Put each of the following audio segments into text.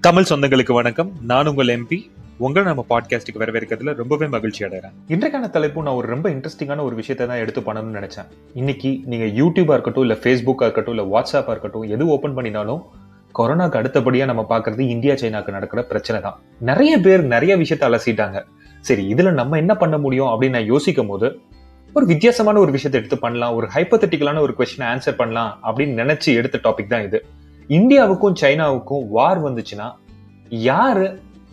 தமிழ் சொந்தங்களுக்கு வணக்கம். நான் உங்கள் எம்பி உங்களை நம்ம பாட்காஸ்ட்டுக்கு வரவேற்கிறதுல ரொம்பவே மகிழ்ச்சி அடைகிறேன். இன்றைக்கான தலைப்பு நான் ஒரு ரொம்ப இன்ட்ரெஸ்டிங்கான ஒரு விஷயத்தை தான் எடுத்து பண்ணணும்னு நினைச்சேன். இன்னைக்கு நீங்க யூடியூபா இருக்கட்டும் இல்ல ஃபேஸ்புக்கா இருக்கட்டும் இல்ல வாட்ஸ்அப்பா இருக்கட்டும் எது ஓப்பன் பண்ணினாலும் கொரோனாக்கு அடுத்தபடியா நம்ம பாக்குறது இந்தியா சைனாக்கு நடக்கிற பிரச்சனை தான். நிறைய பேர் நிறைய விஷயத்த அலசிட்டாங்க. சரி இதுல நம்ம என்ன பண்ண முடியும் அப்படின்னு நான் யோசிக்கும் போது ஒரு வித்தியாசமான ஒரு விஷயத்தை எடுத்து பண்ணலாம் ஒரு ஹைப்பத்தட்டிக்கலான ஒரு கொஸ்டின் ஆன்சர் பண்ணலாம் அப்படின்னு நினைச்சு எடுத்த டாபிக் தான் இது. இந்தியாவுக்கும் சைனாவுக்கும் வார் வந்துச்சுன்னா யாரு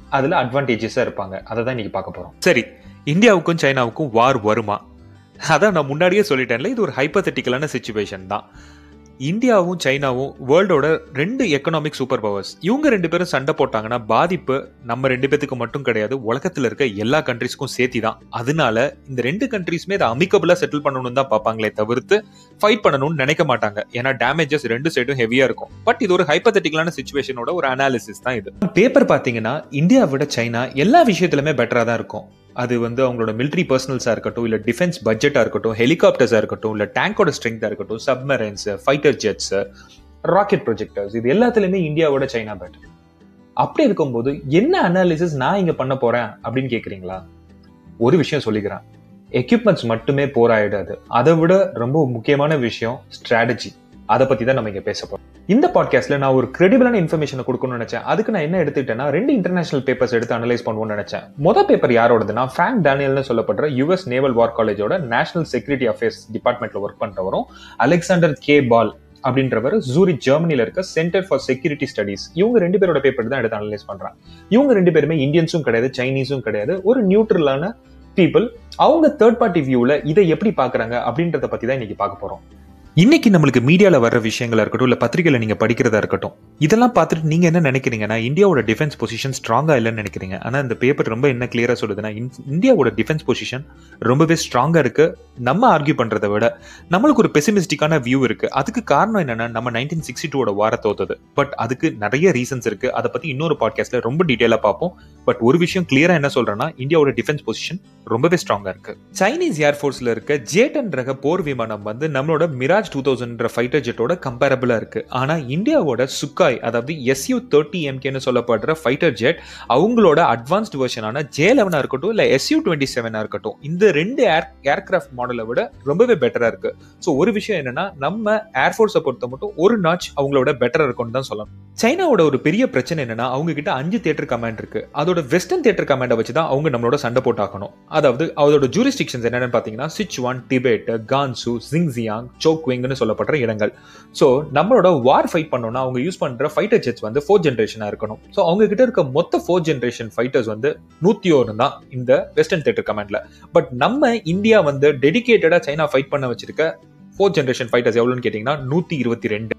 அதுல அட்வான்டேஜஸா இருப்பாங்க? அதை தான் இன்னைக்கு பார்க்க போறோம். சரி இந்தியாவுக்கும் சைனாவுக்கும் வார் வருமா? அதான் நான் முன்னாடியே சொல்லிட்டேன்ல இது ஒரு ஹைப்பத்தட்டிக்கலான சுச்சுவேஷன் தான். இந்தியாவும் சைனாவும் வேர்ல்டோட ரெண்டு எக்கனாமிக் சூப்பர் பவர்ஸ் இவங்க ரெண்டு பேரும் சண்டை போட்டாங்கன்னா பாதிப்பு நம்ம ரெண்டு பேத்துக்கு மட்டும் கிடையாது உலகத்துல இருக்க எல்லா கண்ட்ரிஸ்க்கும் சேர்த்தி தான் அதனால இந்த ரெண்டு கண்ட்ரிஸுமே இதை அமிக்கபிளா செட்டில் பண்ணணும்னு தான் பார்ப்பாங்களே தவிர்த்து ஃபைட் பண்ணணும்னு நினைக்க மாட்டாங்க. ஏன்னா டேமேஜஸ் ரெண்டு சைடும் ஹெவியா இருக்கும். பட் இது ஒரு ஹைப்பத்தட்டிக்கலான சுச்சுவேஷனோட ஒரு அனாலிசிஸ் தான் இது. பேப்பர் பாத்தீங்கன்னா இந்தியாவை விட சைனா எல்லா விஷயத்திலுமே பெட்டரா தான் இருக்கும். அது வந்து அவங்களோட மிலிட்ரி பர்சனல்ஸாக இருக்கட்டும் இல்லை டிஃபென்ஸ் பட்ஜெட்டாக இருக்கட்டும் ஹெலிகாப்டர்ஸாக இருக்கட்டும் இல்லை டேங்கோட ஸ்ட்ரென்த்தாக இருக்கட்டும் submarines fighter jets rocket projectors இது எல்லாத்துலேயுமே இந்தியாவோட சைனா பெட்டர் அப்படி இருக்கும்போது என்ன அனாலிசிஸ் நான் இங்கே பண்ண போகிறேன் அப்படின்னு கேட்குறீங்களா ஒரு விஷயம் சொல்லிக்கிறேன். எக்யூப்மெண்ட்ஸ் மட்டுமே போராயிடாது. அதை விட ரொம்ப முக்கியமான விஷயம் ஸ்ட்ராட்டஜி அதை பத்தி தான் நம்ம இங்க பேச போறோம். இந்த பாட்காஸ்ட்ல நான் ஒரு கிரெடிபிளான இன்ஃபர்மேஷன் கொடுக்கணும்னு நினைச்சேன். அதுக்கு நான் என்ன எடுத்துக்கிட்டேன்னா ரெண்டு இன்டர்நேஷனல் பேப்பர்ஸ் எடுத்து அனலைஸ் பண்ணுவோம்னு நினைச்சேன். மொதல் பேப்பர் யாரோடதுன்னா ஃபிராங்க் டேனியல்னு சொல்லப்படுற யூஎஸ் நேவல் வார் காலேஜோட நேஷனல் செக்யூரிட்டி அஃபேர்ஸ் டிபார்ட்மெண்ட்ல ஒர்க் பண்றவரும் அலெக்சாண்டர் கே பால் அப்படின்றவர் ஜூரி ஜெர்மனில இருக்க சென்டர் ஃபார் செக்யூரிட்டி ஸ்டடிஸ் இவங்க ரெண்டு பேரோட பேப்பர் தான் எடுத்து அனலைஸ் பண்றாங்க. இவங்க ரெண்டு பேருமே இந்தியன்ஸும் கிடையாது சைனீஸும் கிடையாது. ஒரு நியூட்ரலான பீப்புள் அவங்க தேர்ட் பார்ட்டி வியூல இதை எப்படி பாக்குறாங்க அப்படின்றத பத்தி தான் இன்னைக்கு பார்க்க போறோம். இன்னைக்கு நம்மளுக்கு மீடியாவில் வர்ற விஷயங்களா இருக்கட்டும் இல்லை பத்திரிகையில் நீங்கள் படிக்கிறதா இருக்கட்டும் இதெல்லாம் பார்த்துட்டு நீங்கள் என்ன நினைக்கிறீங்கன்னா இந்தியாவோட டிஃபென்ஸ் பொசிஷன் ஸ்ட்ராங்காக இல்லைன்னு நினைக்கிறீங்க. ஆனால் இந்த பேப்பர் ரொம்ப என்ன கிளியராக சொல்லுதுன்னா இந்தியாவோட டிஃபென்ஸ் பொசிஷன் ரொம்பவே ஸ்ட்ராங்காக இருக்குது நம்ம ஆர்கியூ பண்ணுறதை விட நம்மளுக்கு ஒரு பெசிமிஸ்டிக்கான வியூ இருக்குது அதுக்கு காரணம் என்னென்னா நம்ம நைன்டீன் சிக்ஸ்டி டூவோட வார தோத்தது. பட் அதுக்கு நிறைய ரீசன்ஸ் இருக்குது அதை பற்றி இன்னொரு பாட்காஸ்ட்டில் ரொம்ப டீட்டெயிலாக பார்ப்போம். பட் ஒரு விஷயம் கிளியராக என்ன சொல்கிறேன்னா இந்தியாவோட டிஃபென்ஸ் பொசிஷன் ரொம்பவே ஸ்ட்ராங்காக இருக்குது சைனீஸ் ஏர்ஃபோர்ஸில் இருக்க ஜேட்டன் ரக போர் விமானம் வந்து நம்மளோட மிராஜ் டூ தௌசண்ட்ன்ற ஃபைட்டர் ஜெட்டோட கம்பேரபிளாக இருக்கு. ஆனால் இந்தியாவோட சுக்காய் அதாவது எஸ்யூ தேர்ட்டி எம்கேன்னு சொல்லப்படுற ஃபைட்டர் ஜெட் அவங்களோட அட்வான்ஸ்ட் வெர்ஷனான ஜே லெவனாக இருக்கட்டும் இல்லை எஸ்யூ டுவெண்ட்டி செவனாக இருக்கட்டும் இந்த ரெண்டு ஏர் ஏர்கிராஃப்ட் மாடலை விட ரொம்பவே பெட்டராக இருக்கு. ஸோ ஒரு விஷயம் என்னன்னா நம்ம ஏர்ஃபோர்ஸை பொறுத்த மட்டும் ஒரு நாச் அவங்களோட பெட்டராக இருக்கும்னு தான் சொல்லணும். சைனாவோட ஒரு பெரிய பிரச்சனை என்னன்னா அவங்க கிட்ட அஞ்சு தியேட்டர் கமாண்ட் இருக்கு. அதோட வெஸ்டர்ன் தியேட்டர் கமாண்டை வச்சு தான் அவங்க நம்மளோட சண்டை போட்டாக்கணும் அதாவது அதோட ஜூரிஸ்டிக்ஷன்ஸ் என்னென்னு பார்த்தீங்கன்னா சிச்சுவான் டிபேட் கான்சு ஜிங்ஜியாங் சோக்விங்னு சொல்லப்படுற இடங்கள். ஸோ நம்மளோட வார் ஃபைட் பண்ணோம்னா அவங்க யூஸ் பண்ற ஃபைட்டர் ஜெட்ஸ் வந்து ஃபோர்த் ஜென்ரேஷனா இருக்கணும். ஸோ அவங்க கிட்ட இருக்க மொத்த ஃபோர்த் ஜென்ரேஷன் ஃபைட்டர்ஸ் வந்து நூத்தி ஒன்று தான் இந்த வெஸ்டர்ன் தேட்டர் கமாண்டில் பட் நம்ம இந்தியா வந்து டெடிகேட்டடா சைனா ஃபைட் பண்ண வச்சிருக்க ஃபோர்த் ஜென்ரேஷன் ஃபைட்டர்ஸ் எவ்வளோன்னு கேட்டீங்கன்னா நூத்தி இருபத்தி ரெண்டு.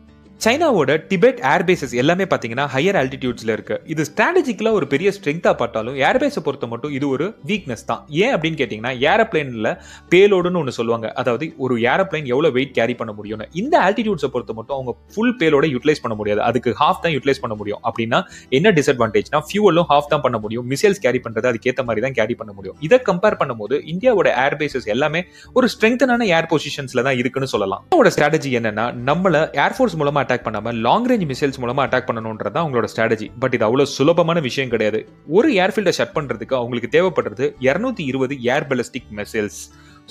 சைனாவோட டிபெட் ஏர்பேசஸ் எல்லாமே பார்த்தீங்கன்னா ஹையர் ஆல்டிடியூட்ஸில் இருக்கு. இது ஸ்ட்ராட்டஜிக்கலாக ஒரு பெரிய ஸ்ட்ரென்த்தாக பார்த்தாலும் ஏர்பேஸை பொறுத்த மட்டும் இது ஒரு வீக்னஸ் தான். ஏன் அப்படின்னு கேட்டிங்கன்னா ஏரோப்ளைனில் பேலோடுன்னு ஒன்று சொல்லுவாங்க. அதாவது ஒரு ஏரோப்ளைன் எவ்வளோ வெயிட் கேரி பண்ண முடியும்னு. இந்த ஆல்டிடியூட்ஸை பொறுத்த மட்டும் அவங்க ஃபுல் பேலோட யூட்டிலைஸ் பண்ண முடியாது. அதுக்கு ஹாஃப் தான் யூட்டிலைஸ் பண்ண முடியும். அப்படின்னா என்ன டிஸ்அட்வான்டேஜ்னா ஃபியூவலும் ஹாஃப் தான் பண்ண முடியும். மிசைல்ஸ் கேரி பண்றது அதுக்கேற்ற மாதிரி தான் கேரி பண்ண முடியும். இதை கம்பேர் பண்ணும்போது இந்தியாவோட ஏர்பேசஸ் எல்லாமே ஒரு ஸ்ட்ரென்த்தனான ஏர் பொசிஷன்ஸில் தான் இருக்குன்னு சொல்லலாம். இந்தியாவோட ஸ்ட்ராட்டஜி என்னன்னா நம்மள ஏர்ஃபோர்ஸ் மூலமாக அட்டாக் பண்ணாமல் லாங் ரேஞ்ச் மிசைல்ஸ் மூலமாக அட்டாக் பண்ணணும்ன்றது அவங்களோட ஸ்ட்ராட்டஜி பட் இது அவ்வளோ சுலபமான விஷயம் கிடையாது. ஒரு ஏர்ஃபீல்டை ஷட் பண்றதுக்கு அவங்களுக்கு தேவைப்படுறது இரநூத்தி இருபது ஏர் பெலஸ்டிக் மிசைல்ஸ்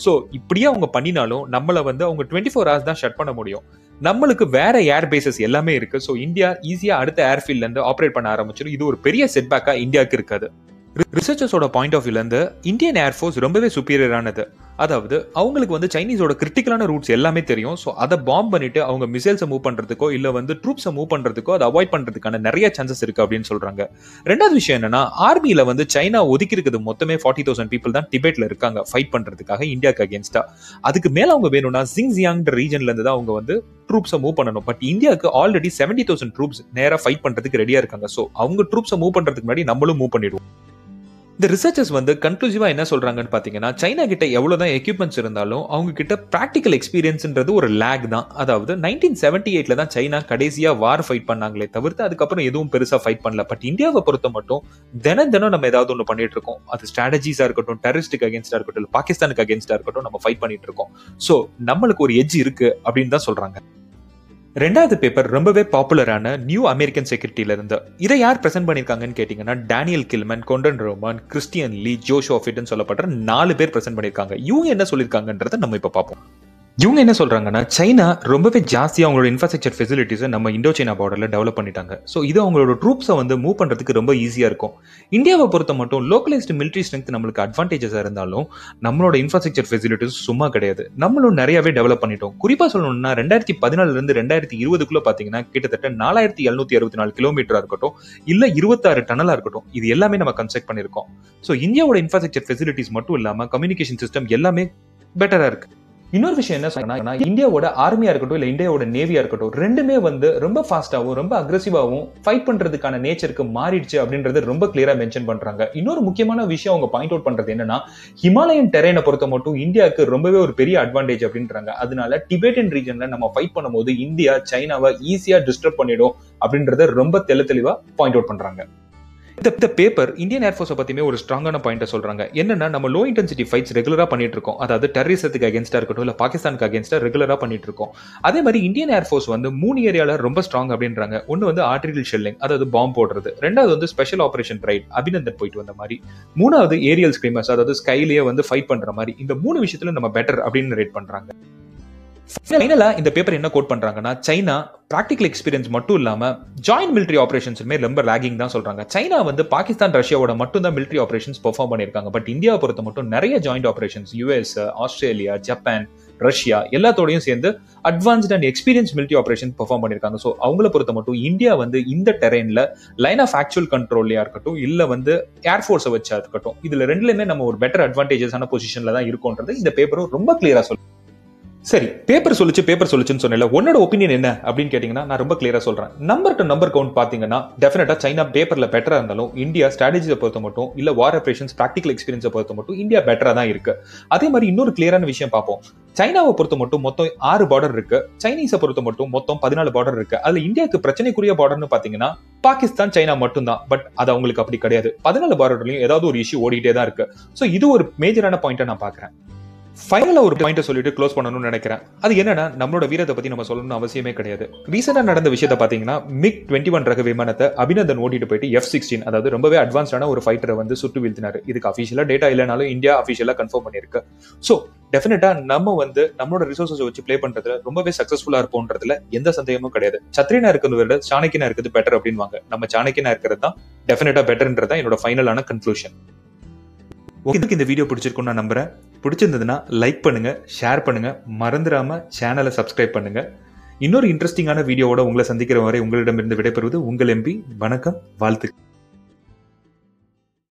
ஸோ இப்படியே அவங்க பண்ணினாலும் நம்மளை வந்து அவங்க டுவெண்ட்டி ஃபோர் ஹவர்ஸ் தான் ஷட் பண்ண முடியும். நம்மளுக்கு வேற ஏர் பேசஸ் எல்லாமே இருக்கு. ஸோ இந்தியா ஈஸியாக அடுத்த ஏர்ஃபீல்ட்லேருந்து ஆப்ரேட் பண்ண ஆரம்பிச்சிடும் இது ஒரு பெரிய செட்பேக்கா இந்தியாவுக்கு இருக்காது. ரிசர்ச்சர்ஸோட பாயிண்ட் ஆஃப் வியூலேருந்து இந்தியன் ஏர்ஃபோர்ஸ் ரொம்பவே சுப்பீரியரானது அதாவது அவங்களுக்கு வந்து சைனீஸோட கிரிட்டிக்கலான ரூட்ஸ் எல்லாமே தெரியும். ஸோ அதை பாம்ப் பண்ணிட்டு அவங்க மிசைல்ஸை மூவ் பண்ணுறதுக்கோ இல்லை வந்து ட்ரூப்ஸை மூவ் பண்றதுக்கோ அதை அவாய்ட் பண்ணுறதுக்கான நிறைய சான்சஸ் இருக்கு அப்படின்னு சொல்றாங்க. ரெண்டாவது விஷயம் என்னன்னா ஆர்மியில வந்து சைனா ஒதுக்கி இருக்கிறது மொத்தமே ஃபார்ட்டி தௌசண்ட் பீப்புள் தான் டிபேட்ல இருக்காங்க ஃபைட் பண்றதுக்காக இந்தியாவுக்கு அகேன்ஸ்டா அதுக்கு மேல அவங்க வேணும்னா ஜிங்ஜியாங்ன்ற ரீஜன்ல இருந்து தான் அவங்க வந்து ட்ரூப்ஸை மூவ் பண்ணணும். பட் இந்தியாவுக்கு ஆல்ரெடி செவன்டி தௌசண்ட் ட்ரூப்ஸ் நேராக ஃபைட் பண்ணுறதுக்கு ரெடியாக இருக்காங்க. ஸோ அவங்க ட்ரூப்ஸை மூவ் பண்ணுறதுக்கு முன்னாடி நம்மளும் மூவ் பண்ணிடுவோம். இந்த ரிசர்ச்சர்ஸ் வந்து கன்க்ளூசிவாக என்ன சொல்கிறாங்கன்னு பார்த்தீங்கன்னா சைனா கிட்ட எவ்வளவுதான் எக்யூப்மெண்ட்ஸ் இருந்தாலும் அவங்க கிட்ட ப்ராக்டிக்கல் எக்ஸ்பீரியன்ஸ்ன்றது ஒரு லேக் தான். அதாவது நைன்டீன் செவன்டி எயிட்ல தான் சைனா கடைசியாக வார் ஃபைட் பண்ணாங்களே தவிர்த்து அதுக்கப்புறம் எதுவும் பெருசாக ஃபைட் பண்ணல. பட் இந்தியாவை பொறுத்த மட்டும் தினம் தினம் நம்ம ஏதாவது ஒன்று பண்ணிட்டு இருக்கோம். அது ஸ்ட்ராட்டஜிஸாக இருக்கட்டும் டெரரிஸ்டுக்கு அகேன்ஸ்டாக இருக்கட்டும் பாகிஸ்தானுக்கு அகேன்ஸ்டாக இருக்கட்டும் நம்ம ஃபைட் பண்ணிட்டு இருக்கோம். ஸோ நம்மளுக்கு ஒரு எஜ் இருக்கு அப்படின்னு தான் சொல்கிறாங்க ரெண்டாவது பேப்பர் ரொம்பவே பாப்புலரான நியூ அமெரிக்கன் செக்யூரிட்டியில இருந்து இதை யார் பிரசென்ட் பண்ணியிருக்காங்கன்னு கேட்டிங்கன்னா Daniel Gilman கொண்டன் Roman Christian Lee ஜோஷோ ஆஃபிட்னு சொல்லப்படுற நாலு பேர் பிரசென்ட் பண்ணியிருக்காங்க. இவங்க என்ன சொல்லியிருக்காங்கன்றத நம்ம இப்போ பார்ப்போம். இவங்க என்ன சொல்கிறாங்கன்னா சைனா ரொம்பவே ஜாஸ்தியாக அவங்களோட இன்ஃப்ராஸ்ட்ரக்சர் ஃபெசிலிட்டிஸை நம்ம இண்டோ சைனா பார்டரில் டெவலப் பண்ணிட்டாங்க. ஸோ இது அவங்களோட ட்ரூப்ஸை வந்து மூவ் பண்ணுறதுக்கு ரொம்ப ஈஸியாக இருக்கும். இந்தியாவை பொறுத்த மட்டும் லோக்கலைஸ்டு மிலிட்ரி ஸ்ட்ரென்த் நம்மளுக்கு அட்வான்டேஜஸாக இருந்தாலும் நம்மளோட இன்ஃப்ராஸ்ட்ரக்சர் ஃபெசிலிட்டிஸ் சும்மா கிடையாது. நம்மளும் நிறையவே டெவலப் பண்ணிட்டோம். குறிப்பாக சொல்லணும்னா ரெண்டாயிரத்தி பதினாலுலேருந்து ரெண்டாயிரத்தி இருபதுக்குள்ளே பார்த்தீங்கன்னா கிட்டத்தட்ட நாலாயிரத்தி எழுநூத்தி அறுபத்தி நாலு கிலோமீட்டராக இருக்கட்டும் இல்லை இருபத்தாறு டனலாக இருக்கட்டும் இது எல்லாமே நம்ம கன்ஸ்ட்ரக்ட் பண்ணியிருக்கோம். ஸோ இந்தியாவோட இன்ஃப்ராஸ்ட்ரக்சர் ஃபெசிலிட்டிஸ் மட்டும் இல்லாமல் கம்யூனிகேஷன் சிஸ்டம் எல்லாமே பெட்டராக இருக்குது இன்னொரு விஷயம் என்ன சொன்னா இந்தியாவோட ஆர்மியா இருக்கட்டும் இல்ல இந்தியாவோட நேவியா இருக்கட்டும் ரெண்டுமே வந்து ரொம்ப ஃபாஸ்டாவும் ரொம்ப அக்ரெசிவாவும் ஃபைட் பண்றதுக்கான நேச்சருக்கு மாறிடுச்சு அப்படின்றது ரொம்ப கிளியரா மென்ஷன் பண்றாங்க. இன்னொரு முக்கியமான விஷயம் அவங்க பாயிண்ட் அவுட் பண்றது என்னன்னா ஹிமாலயன் டெரைனை பொறுத்த மட்டும் இந்தியாவுக்கு ரொம்பவே ஒரு பெரிய அட்வான்டேஜ் அப்படின்றாங்க. அதனால டிபேட்டியன் ரீஜன்ல நம்ம ஃபைட் பண்ணும்போது இந்தியா சைனாவை ஈஸியா டிஸ்டர்ப் பண்ணிடும் அப்படின்றத ரொம்ப தெளி தெளிவா பாயிண்ட் அவுட் பண்றாங்க. இந்த பேப்பர் இந்தியன் ஏர்ஃபோர்ஸை பற்றியுமே ஒரு ஸ்ட்ராங்கான பாயிண்ட்டை சொல்கிறாங்க என்னன்னா நம்ம லோ இன்டென்சிட்டி ஃபைட்ஸ் ரெகுலராக பண்ணிட்டு இருக்கோம் அதாவது டெரரிசத்துக்கு அகேன்ஸ்டாக இருக்கட்டும் இல்லை பாகிஸ்தானுக்கு அகேன்ஸ்டாக ரெகுலராக பண்ணிட்டு இருக்கோம் அதே மாதிரி இந்தியன் ஏர்ஃபோர்ஸ் வந்து மூணு ஏரியால ரொம்ப ஸ்ட்ராங் அப்படின்றாங்க. ஒன்னு வந்து ஆர்டிகல் ஷெல்லிங் அதாவது பாம்பு போடுறது. ரெண்டாவது வந்து ஸ்பெஷல் ஆபரேஷன் ரைட் அபிநந்தன் போயிட்டு வந்த மாதிரி. மூணாவது ஏரியல் ஸ்கிரீமர்ஸ் அதாவது ஸ்கைலேயே வந்து ஃபைட் பண்ற மாதிரி. இந்த மூணு விஷயத்துல நம்ம பெட்டர் அப்படின்னு ரேட் பண்றாங்க. ஃபைனலா இந்த பேப்பர் என்ன கோட் பண்றாங்கன்னா சைனா ப்ராக்டிக்கல் எக்ஸ்பீரியன்ஸ் மட்டும் இல்லாம ஜாயின்ட் மிலிட்ரி ஆபரேஷன்ஸுமே ரொம்ப லேகிங் தான் சொல்றாங்க. சைனா வந்து பாகிஸ்தான் ரஷ்யாவோட மட்டும் தான் மிலிட்ரி ஆபரேஷன்ஸ் பெர்ஃபார்ம் பண்ணியிருக்காங்க. பட் இந்தியாவை பொறுத்த மட்டும் நிறைய joint operations US Australia Japan Russia எல்லாத்தோடையும் சேர்ந்து advanced and experience military operation perform பண்ணியிருக்காங்க. ஸோ அவங்கள பொறுத்த மட்டும் இந்தியா வந்து இந்த டெரெயினில் லைன் ஆஃப் ஆக்சுவல் கண்ட்ரோல்லையா இருக்கட்டும் இல்ல வந்து ஏர்ஃபோர்ஸை வச்சா இருக்கட்டும் இதுல ரெண்டுலேயுமே நம்ம ஒரு பெட்டர் அட்வான்டேஜஸான பொசிஷன்ல தான் இருக்கோன்றது இந்த பேப்பரும் ரொம்ப கிளியரா சொல்லுங்க சரி பேப்பர் சொல்லிச்சு பேப்பர் சொல்லிச்சுன்னு சொன்னல உன்னோட ஒப்பீனியன் என்ன அப்படின்னு கேட்டிங்கன்னா நான் ரொம்ப கிளியராக சொல்கிறேன் நம்பர் டு நம்பர் கவுண்ட் பார்த்தீங்கன்னா டெஃபினட்டாக சைனா பேப்பரில் பெட்டராக இருந்தாலும் இந்தியா ஸ்ட்ராட்டஜியை பொறுத்த மட்டும் இல்லை வார் ஆப்ரேஷன்ஸ் ப்ராக்டிகல் எக்ஸ்பீரியன்ஸை பொறுத்த மட்டும் இந்தியா பெட்டராக தான் இருக்குது அதே மாதிரி இன்னொரு கிளியரான விஷயம் பார்ப்போம். சைனாவை பொறுத்த மட்டும் மொத்தம் ஆறு பார்டர் இருக்கு. சைனீஸை பொறுத்த மட்டும் மொத்தம் பதினாலு பார்டர் இருக்கு. அதுல இந்தியாவுக்கு பிரச்சனைக்குரிய பார்டர்னு பாத்தீங்கன்னா பாகிஸ்தான் சைனா மட்டும் தான் பட் அது அவங்களுக்கு அப்படி கிடையாது. பதினாலு பார்டர்லயும் ஏதாவது ஒரு இஷ்யூ ஓடிட்டே தான் இருக்கு. ஸோ இது ஒரு மேஜரான பாயிண்டா நான் பாக்குறேன் ஃபைனலா ஒரு பாயிண்ட்டை சொல்லிட்டு க்ளோஸ் பண்ணணும்னு நினைக்கிறேன். அது என்னன்னா நம்மளோட வீரத்தை பத்தி நம்ம சொல்லணும்னு அவசியமே கிடையாது. ரீசெண்டாக நடந்த விஷயத்த பாத்தீங்கன்னா மிக் டுவெண்ட்டி ஒன் ரக விமானத்தை அபிநந்தன் ஓட்டிட்டு போயிட்டு எஃப் சிக்ஸ்டீன் அதாவது ரொம்பவே அட்வான்ஸ்டான ஒரு ஃபைட்டரை வந்து சுட்டு வீழ்த்தினார். இதுக்கு அஃபிஷியலாக டேட்டா இல்லைனாலும் இந்தியா அஃபிஷியலாக கன்ஃபார்ம் பண்ணியிருக்கு. ஸோ டெஃபினட்டா நம்ம வந்து நம்மளோட ரிசோர்ஸஸ் வச்சு ப்ளே பண்றதுல ரொம்பவே சக்சஸ்ஃபுல்லா இருப்போன்றதுல எந்த சந்தேகமும் கிடையாது. சத்ரினா இருக்கிறத விட சாணக்கினா இருக்கிறது பெட்டர் அப்படின்வாங்க நம்ம சாணக்கியனா இருக்கிறது தான் டெஃபினட்டா தான் என்னோட ஃபைனலான கன்க்ளூஷன் உங்களுக்கு இந்த வீடியோ பிடிச்சிருக்கும்னு நான் நம்புறேன். பிடிச்சிருந்ததுன்னா லைக் பண்ணுங்கள் ஷேர் பண்ணுங்கள் மறந்துடாமல் சேனலை சப்ஸ்கிரைப் பண்ணுங்க. இன்னொரு இன்ட்ரெஸ்டிங்கான வீடியோவோட உங்களை சந்திக்கிற வரை உங்களிடமிருந்து விடைபெறுவது உங்கள் எம்பி வணக்கம் வாழ்த்துக்கள்.